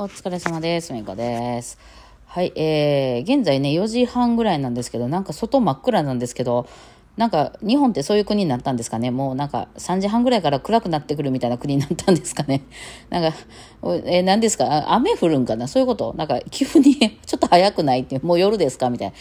お疲れ様です。めいこです。はい、えー、現在ね、4時半ぐらいなんですけど、なんか外真っ暗なんですけど、なんか日本ってそういう国になったんですかね？もうなんか3時半ぐらいから暗くなってくるみたいな国になったんですかね？なんか、えー、何ですか？雨降るんかな？そういうこと？なんか急に ちょっと早くない？って、もう夜ですか？みたいな。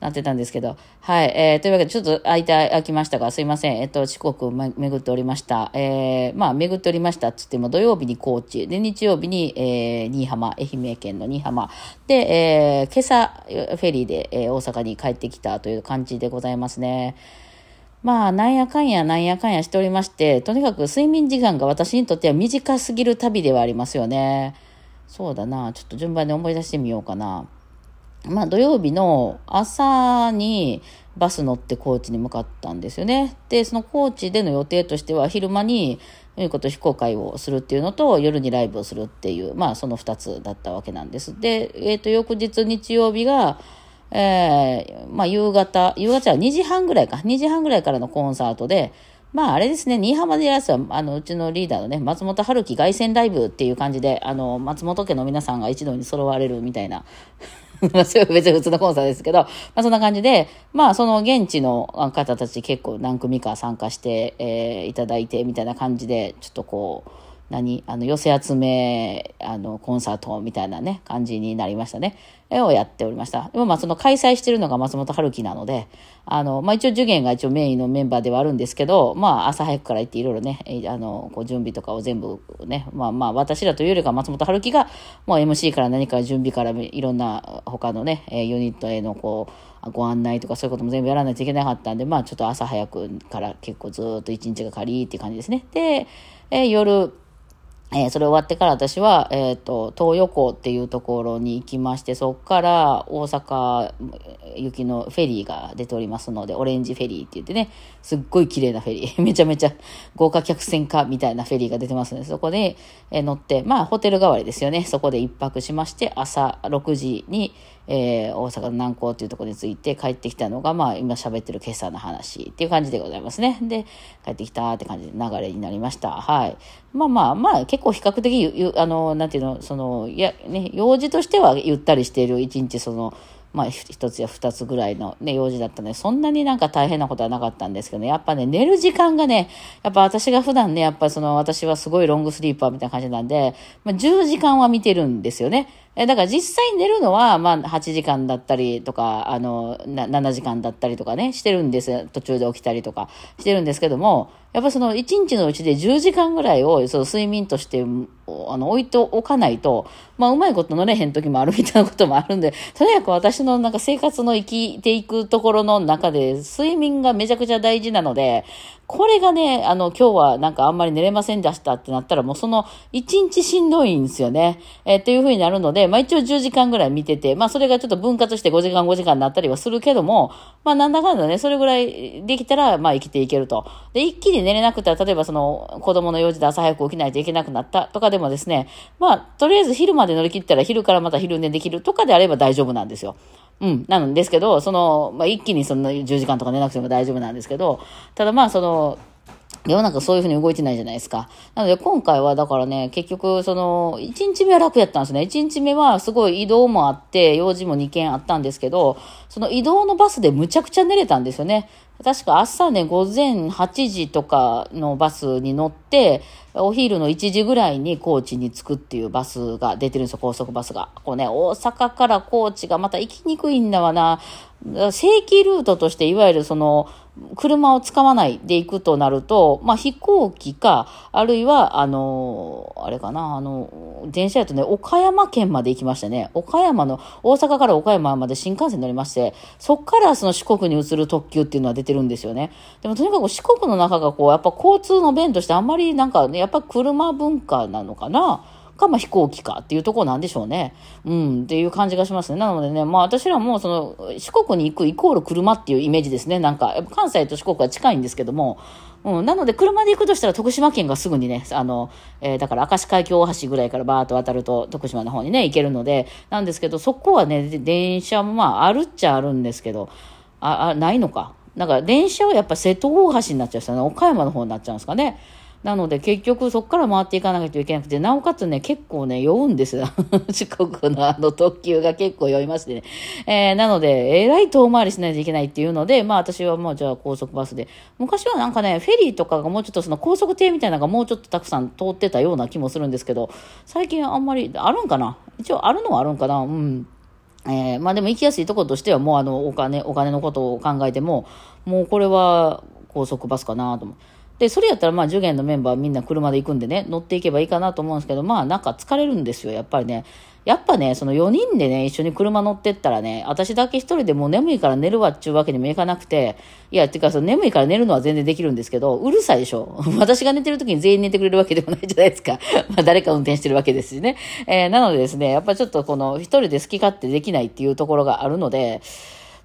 なってたんですけど。はい。えー、というわけで、ちょっと空いた、空きましたが、すいません。えっと、四国め巡っておりました。えー、まあ、巡っておりましたっつっても、土曜日に高知、で、日曜日に、えー、新居浜、愛媛県の新居浜。で、えー、今朝、フェリーで、えー、大阪に帰ってきたという感じでございますね。まあ、なんやかんや、なんやかんやしておりまして、とにかく睡眠時間が私にとっては短すぎる旅ではありますよね。そうだな。ちょっと順番で思い出してみようかな。まあ、土曜日の朝にバス乗って高知に向かったんですよね。で、その高知での予定としては、昼間に、ということ非公開をするっていうのと、夜にライブをするっていう、まあ、その2つだったわけなんです。で、えっ、ー、と、翌日日曜日が、えー、まあ、夕方、夕方は2時半ぐらいか、2時半ぐらいからのコンサートで、まあ、あれですね、新居浜でやらすは、あの、うちのリーダーのね、松本春樹凱旋ライブっていう感じで、あの、松本家の皆さんが一度に揃われるみたいな、それは別に普通のコンサートですけど、まあ、そんな感じで、まあ、その現地の方たち結構何組か参加して、えー、いただいて、みたいな感じで、ちょっとこう、何あの、寄せ集め、あの、コンサートみたいなね、感じになりましたね。えをやっておりました。でもまあ、その開催してるのが松本春樹なので、あの、まあ一応受験が一応メインのメンバーではあるんですけど、まあ朝早くから行っていろいろね、あの、こう準備とかを全部ね、まあまあ私らというよりか松本春樹が、もう MC から何か準備からいろんな他のね、ユニットへのこう、ご案内とかそういうことも全部やらないといけなかったんで、まあちょっと朝早くから結構ずっと一日がかりっていう感じですね。で、え、夜、えー、それ終わってから私は、えっ、ー、と、東横っていうところに行きまして、そっから大阪行きのフェリーが出ておりますので、オレンジフェリーって言ってね、すっごい綺麗なフェリー、めちゃめちゃ豪華客船かみたいなフェリーが出てますので、そこで、え、乗って、まあ、ホテル代わりですよね。そこで一泊しまして、朝6時に、えー、大阪の南港っていうところに着いて帰ってきたのが、まあ、今喋ってる今朝の話っていう感じでございますね。で、帰ってきたって感じで流れになりました。はい。まあまあまあ、結構比較的ゆ、あの、なんていうの、その、いや、ね、用事としてはゆったりしている一日、その、まあ、一つや二つぐらいのね、用事だったので、そんなになんか大変なことはなかったんですけど、ね、やっぱね、寝る時間がね、やっぱ私が普段ね、やっぱりその、私はすごいロングスリーパーみたいな感じなんで、まあ、10時間は見てるんですよね。え、だから実際寝るのは、まあ、8時間だったりとか、あの、7時間だったりとかね、してるんです。途中で起きたりとかしてるんですけども、やっぱその1日のうちで10時間ぐらいを、その睡眠として、あの、置いておかないと、まあ、うまいこと乗れへん時もあるみたいなこともあるんで、とにかく私のなんか生活の生きていくところの中で、睡眠がめちゃくちゃ大事なので、これがね、あの、今日はなんかあんまり寝れませんでしたってなったら、もうその1日しんどいんですよね。えー、っていう風になるので、まあ一応10時間ぐらい見てて、まあそれがちょっと分割して5時間5時間になったりはするけども、まあなんだかんだね、それぐらいできたら、まあ生きていけると。で、一気に寝れなくて、例えばその子供の用事で朝早く起きないといけなくなったとかでもですね、まあとりあえず昼まで乗り切ったら昼からまた昼寝できるとかであれば大丈夫なんですよ。うん、なんですけど、その、まあ、一気にそんな10時間とか寝なくても大丈夫なんですけど、ただまあその、世の中そういうふうに動いてないじゃないですか。なので今回はだからね、結局その、1日目は楽やったんですね。1日目はすごい移動もあって、用事も2件あったんですけど、その移動のバスでむちゃくちゃ寝れたんですよね。確か朝ね、午前8時とかのバスに乗って、お昼の1時ぐらいに高知に着くっていうバスが出てるんですよ、高速バスが。こうね、大阪から高知がまた行きにくいんだわな。正規ルートとして、いわゆるその、車を使わないで行くとなると、まあ、飛行機か、あるいは、あの、あれかな、あの、電車やとね、岡山県まで行きましたね。岡山の、大阪から岡山まで新幹線乗りまして、そっからその四国に移る特急っていうのは出ててるんですよね。でもとにかく四国の中がこう、やっぱ交通の便としてあんまりなんかね、やっぱ車文化なのかな？か、まあ、飛行機かっていうところなんでしょうね。うん、っていう感じがしますね。なのでね、まあ私らもその四国に行くイコール車っていうイメージですね。なんか、やっぱ関西と四国は近いんですけども、うん、なので車で行くとしたら徳島県がすぐにね、あの、えー、だから明石海峡大橋ぐらいからバーッと渡ると徳島の方にね、行けるので、なんですけど、そこはね、電車もまああるっちゃあるんですけど、あ、あないのか。だから電車はやっぱ瀬戸大橋になっちゃうんですよね。岡山の方になっちゃうんですかね。なので結局そこから回っていかなきゃいけなくて、なおかつね、結構ね、酔うんですよ。四国のあの特急が結構酔いましてね。えー、なので、えらい遠回りしないといけないっていうので、まあ私はもうじゃあ高速バスで。昔はなんかね、フェリーとかがもうちょっとその高速艇みたいなのがもうちょっとたくさん通ってたような気もするんですけど、最近あんまり、あるんかな？一応あるのはあるんかな？うん。えー、まあでも行きやすいところとしてはもうあのお金、お金のことを考えても、もうこれは高速バスかなと思う。で、それやったらまあ、受験のメンバーみんな車で行くんでね、乗っていけばいいかなと思うんですけど、まあ、なんか疲れるんですよ、やっぱりね。やっぱね、その4人でね、一緒に車乗ってったらね、私だけ一人でもう眠いから寝るわっちゅうわけにもいかなくて、いや、てか、その眠いから寝るのは全然できるんですけど、うるさいでしょ 私が寝てる時に全員寝てくれるわけでもないじゃないですか。まあ、誰か運転してるわけですしね。えー、なのでですね、やっぱちょっとこの一人で好き勝手できないっていうところがあるので、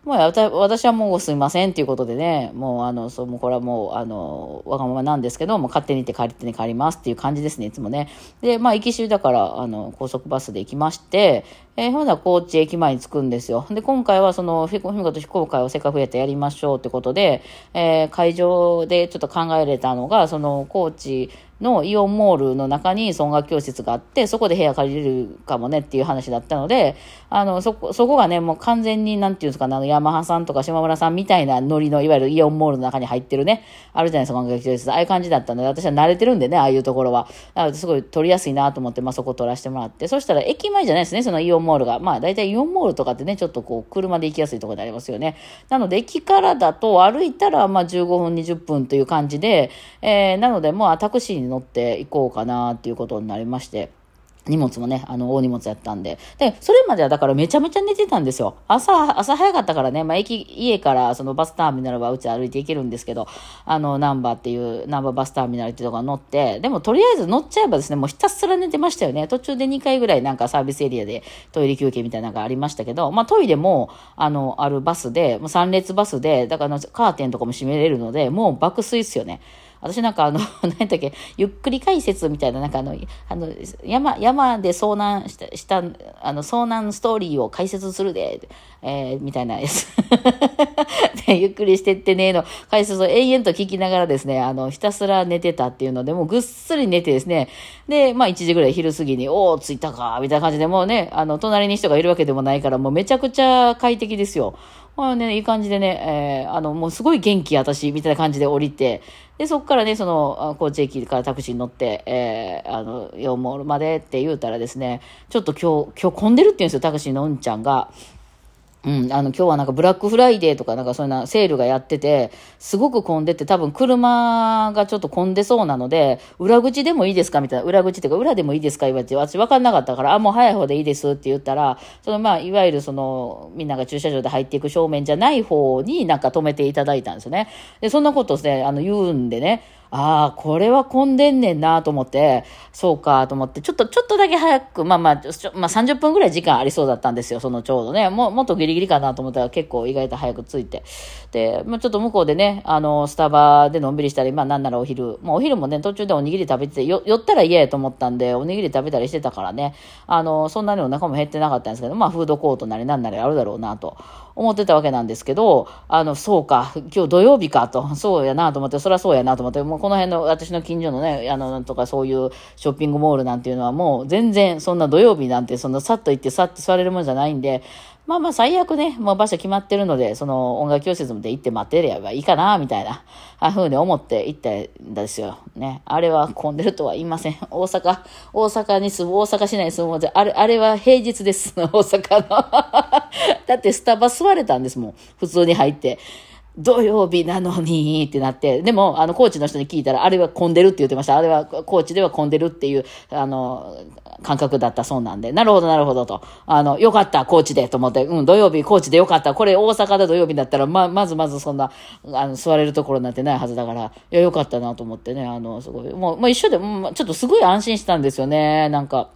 もう私はもうすいませんっていうことでね、もうあの、そう、もうこれはもう、あの、わがままなんですけど、もう勝手に行って帰ってに帰りますっていう感じですね、いつもね。で、まあ、行きしだから、あの、高速バスで行きまして、えー、ほんなら高知駅前に着くんですよ。で、今回はその、ふみこと非公開をせっかくやってやりましょうってことで、えー、会場でちょっと考えれたのが、その、高知のイオンモールの中に音楽教室があって、そこで部屋借りれるかもねっていう話だったので、あの、そこ、そこがね、もう完全に、なんていうんですかね、あの、ヤマハさんとか島村さんみたいなノリの、いわゆるイオンモールの中に入ってるね、あるじゃないですか、音楽教室。ああいう感じだったので、私は慣れてるんでね、ああいうところは。なので、すごい撮りやすいなと思って、まあ、そこ撮らせてもらって、そしたら駅前じゃないですね、そのイオンモールが。まあ、大体イオンモールとかってね、ちょっとこう、車で行きやすいところでありますよね。なので、駅からだと歩いたら、まあ、15分、20分という感じで、えー、なので、まあ、タクシーに乗って行こうかなっていうことになりまして。荷物もね、あの、大荷物やったんで。で、それまではだからめちゃめちゃ寝てたんですよ。朝、朝早かったからね、まあ、駅、家からそのバスターミナルはうち歩いて行けるんですけど、あの、ナンバーっていう、ナンバーバスターミナルっていうところ乗って、でもとりあえず乗っちゃえばですね、もうひたすら寝てましたよね。途中で2回ぐらいなんかサービスエリアでトイレ休憩みたいなのがありましたけど、まあ、トイレも、あの、あるバスで、もう3列バスで、だからカーテンとかも閉めれるので、もう爆睡っすよね。私なんかあの、何だっけ、ゆっくり解説みたいな、なんかあの、あの、山、山で遭難した、した、あの、遭難ストーリーを解説するで、えー、みたいなやつ。で、ゆっくりしてってね、の解説を延々と聞きながらですね、あの、ひたすら寝てたっていうので、もうぐっすり寝てですね、で、まあ1時ぐらい昼過ぎに、おー、着いたか、みたいな感じで、もうね、あの、隣に人がいるわけでもないから、もうめちゃくちゃ快適ですよ。まあね、いい感じでね、えー、あの、もうすごい元気私、みたいな感じで降りて、で、そこからね、その、高知駅からタクシーに乗って、えー、あの、4モールまでって言うたらですね、ちょっと今日、今日混んでるって言うんですよ、タクシーのうんちゃんが。うん、あの、今日はなんかブラックフライデーとかなんかそういうなセールがやってて、すごく混んでて多分車がちょっと混んでそうなので、裏口でもいいですかみたいな、裏口っていうか裏でもいいですか言われて、私分かんなかったから、あ、もう早い方でいいですって言ったら、そのまあ、いわゆるその、みんなが駐車場で入っていく正面じゃない方になんか止めていただいたんですよね。で、そんなことで、あの、言うんでね、ああ、これは混んでんねんなと思って、そうかと思って、ちょっと、ちょっとだけ早く、まあまあ、まあ30分ぐらい時間ありそうだったんですよ、そのちょうどね。ももっとギリギリかなと思ったら結構意外と早く着いて。で、まあちょっと向こうでね、あの、スタバでのんびりしたり、まあなんならお昼、もうお昼もね、途中でおにぎり食べてて、よ、寄ったら嫌やと思ったんで、おにぎり食べたりしてたからね、あの、そんなにお腹も減ってなかったんですけど、まあフードコートなりなんなりあるだろうなと。思ってたわけなんですけど、あの、そうか、今日土曜日かと、そうやなと思って、そりゃそうやなと思って、もうこの辺の私の近所のね、あの、なんとかそういうショッピングモールなんていうのはもう全然そんな土曜日なんてそんなさっと行ってさっと座れるもんじゃないんで、まあまあ最悪ね、もう場所決まってるので、その音楽教室まで行って待ってればいいかな、みたいな、あふうに思って行ったんですよ。ね。あれは混んでるとは言いません。大阪、大阪に住む、大阪市内に住むあれ、あれは平日です。大阪の。だってスタバ座れたんですもん。普通に入って。土曜日なのにってなって、でも、あの、コーチの人に聞いたら、あれは混んでるって言ってました。あれは、コーチでは混んでるっていう、あの、感覚だったそうなんで、なるほど、なるほどと。あの、よかった、コーチでと思って、うん、土曜日、コーチでよかった。これ大阪で土曜日だったら、ま、まずまずそんな、あの、座れるところなんてないはずだから、いや、よかったなと思ってね、あの、すごい、もう、まあ、一緒で、もちょっとすごい安心したんですよね、なんか。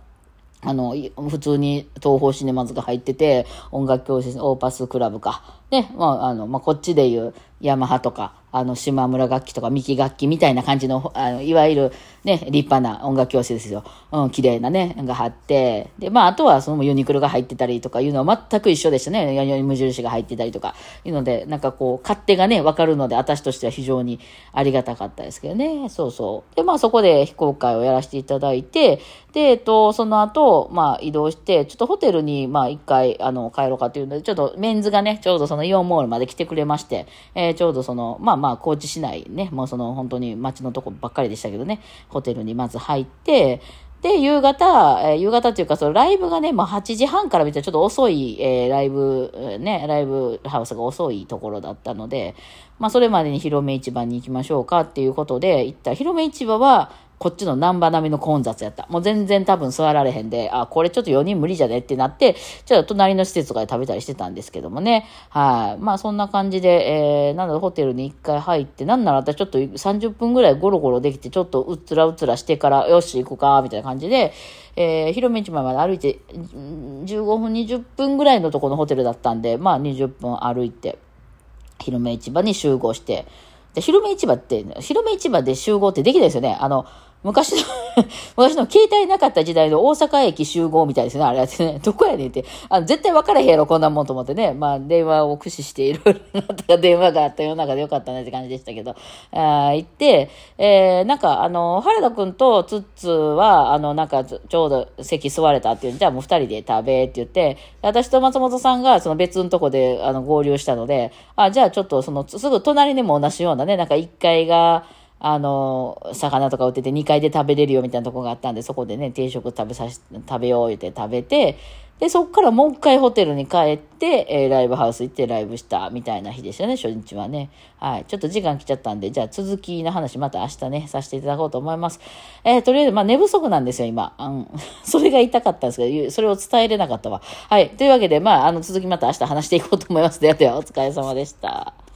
あの、普通に東方シネマズが入ってて、音楽教室、オーパスクラブか。ね、まあ、あの、まあ、こっちでいう、ヤマハとか、あの、島村楽器とか三木楽器みたいな感じの、あの、いわゆるね、立派な音楽教室ですよ。うん、綺麗なね、が貼って、で、まあ、あとはそのユニクロが入ってたりとかいうのは全く一緒でしたね。やに無印が入ってたりとか、いうので、なんかこう、勝手がね、わかるので、私としては非常にありがたかったですけどね。そうそう。で、まあ、そこで非公開をやらせていただいて、で、えっと、その後、まあ、移動して、ちょっとホテルに、まあ、一回、あの、帰ろうかっていうので、ちょっとメンズがね、ちょうどそののイオンモールまで来てくれまして、えー、ちょうどその、まあまあ、高知市内ね、もうその、本当に街のとこばっかりでしたけどね、ホテルにまず入って、で、夕方、えー、夕方っていうか、そのライブがね、もう8時半から見たらちょっと遅い、えー、ライブ、ね、ライブハウスが遅いところだったので、まあ、それまでに広め市場に行きましょうかっていうことで、行った。広め市場は、こっちの南波並みの混雑やった。もう全然多分座られへんで、あ、これちょっと4人無理じゃねってなって、ちょっと隣の施設とかで食べたりしてたんですけどもね。はい。まあそんな感じで、えー、なのでホテルに一回入って、なんなら私ちょっと30分ぐらいゴロゴロできて、ちょっとうつらうつらしてから、よし行くか、みたいな感じで、えー、広め市場まで歩いて、15分、20分ぐらいのところのホテルだったんで、まあ20分歩いて、広め市場に集合して、で、広め市場って、広め市場で集合ってできないですよね。あの、昔の 昔の携帯なかった時代の大阪駅集合みたいですね、あれやってね。どこやねんって。あ絶対分からへんやろ、こんなもんと思ってね。まあ、電話を駆使していろいろな 電話があった世の中でよかったねって感じでしたけど、あ行って、えー、なんか、あの、原田くんとツッツは、あの、なんか、ちょうど席座れたっていうじゃあもう二人で食べって言って、私と松本さんがその別のとこで、あの、合流したので、あ、じゃあちょっとその、すぐ隣にも同じようなね、なんか一階が、あの、魚とか売ってて2階で食べれるよみたいなとこがあったんで、そこでね、定食食べさし、食べよう言って食べて、で、そっからもう一回ホテルに帰って、えー、ライブハウス行ってライブしたみたいな日でしたね、初日はね。はい。ちょっと時間来ちゃったんで、じゃあ続きの話また明日ね、させていただこうと思います。えー、とりあえず、まあ寝不足なんですよ、今。うん。それが痛かったんですけど、それを伝えれなかったわ。はい。というわけで、まあ、あの、続きまた明日話していこうと思います。ではでは、お疲れ様でした。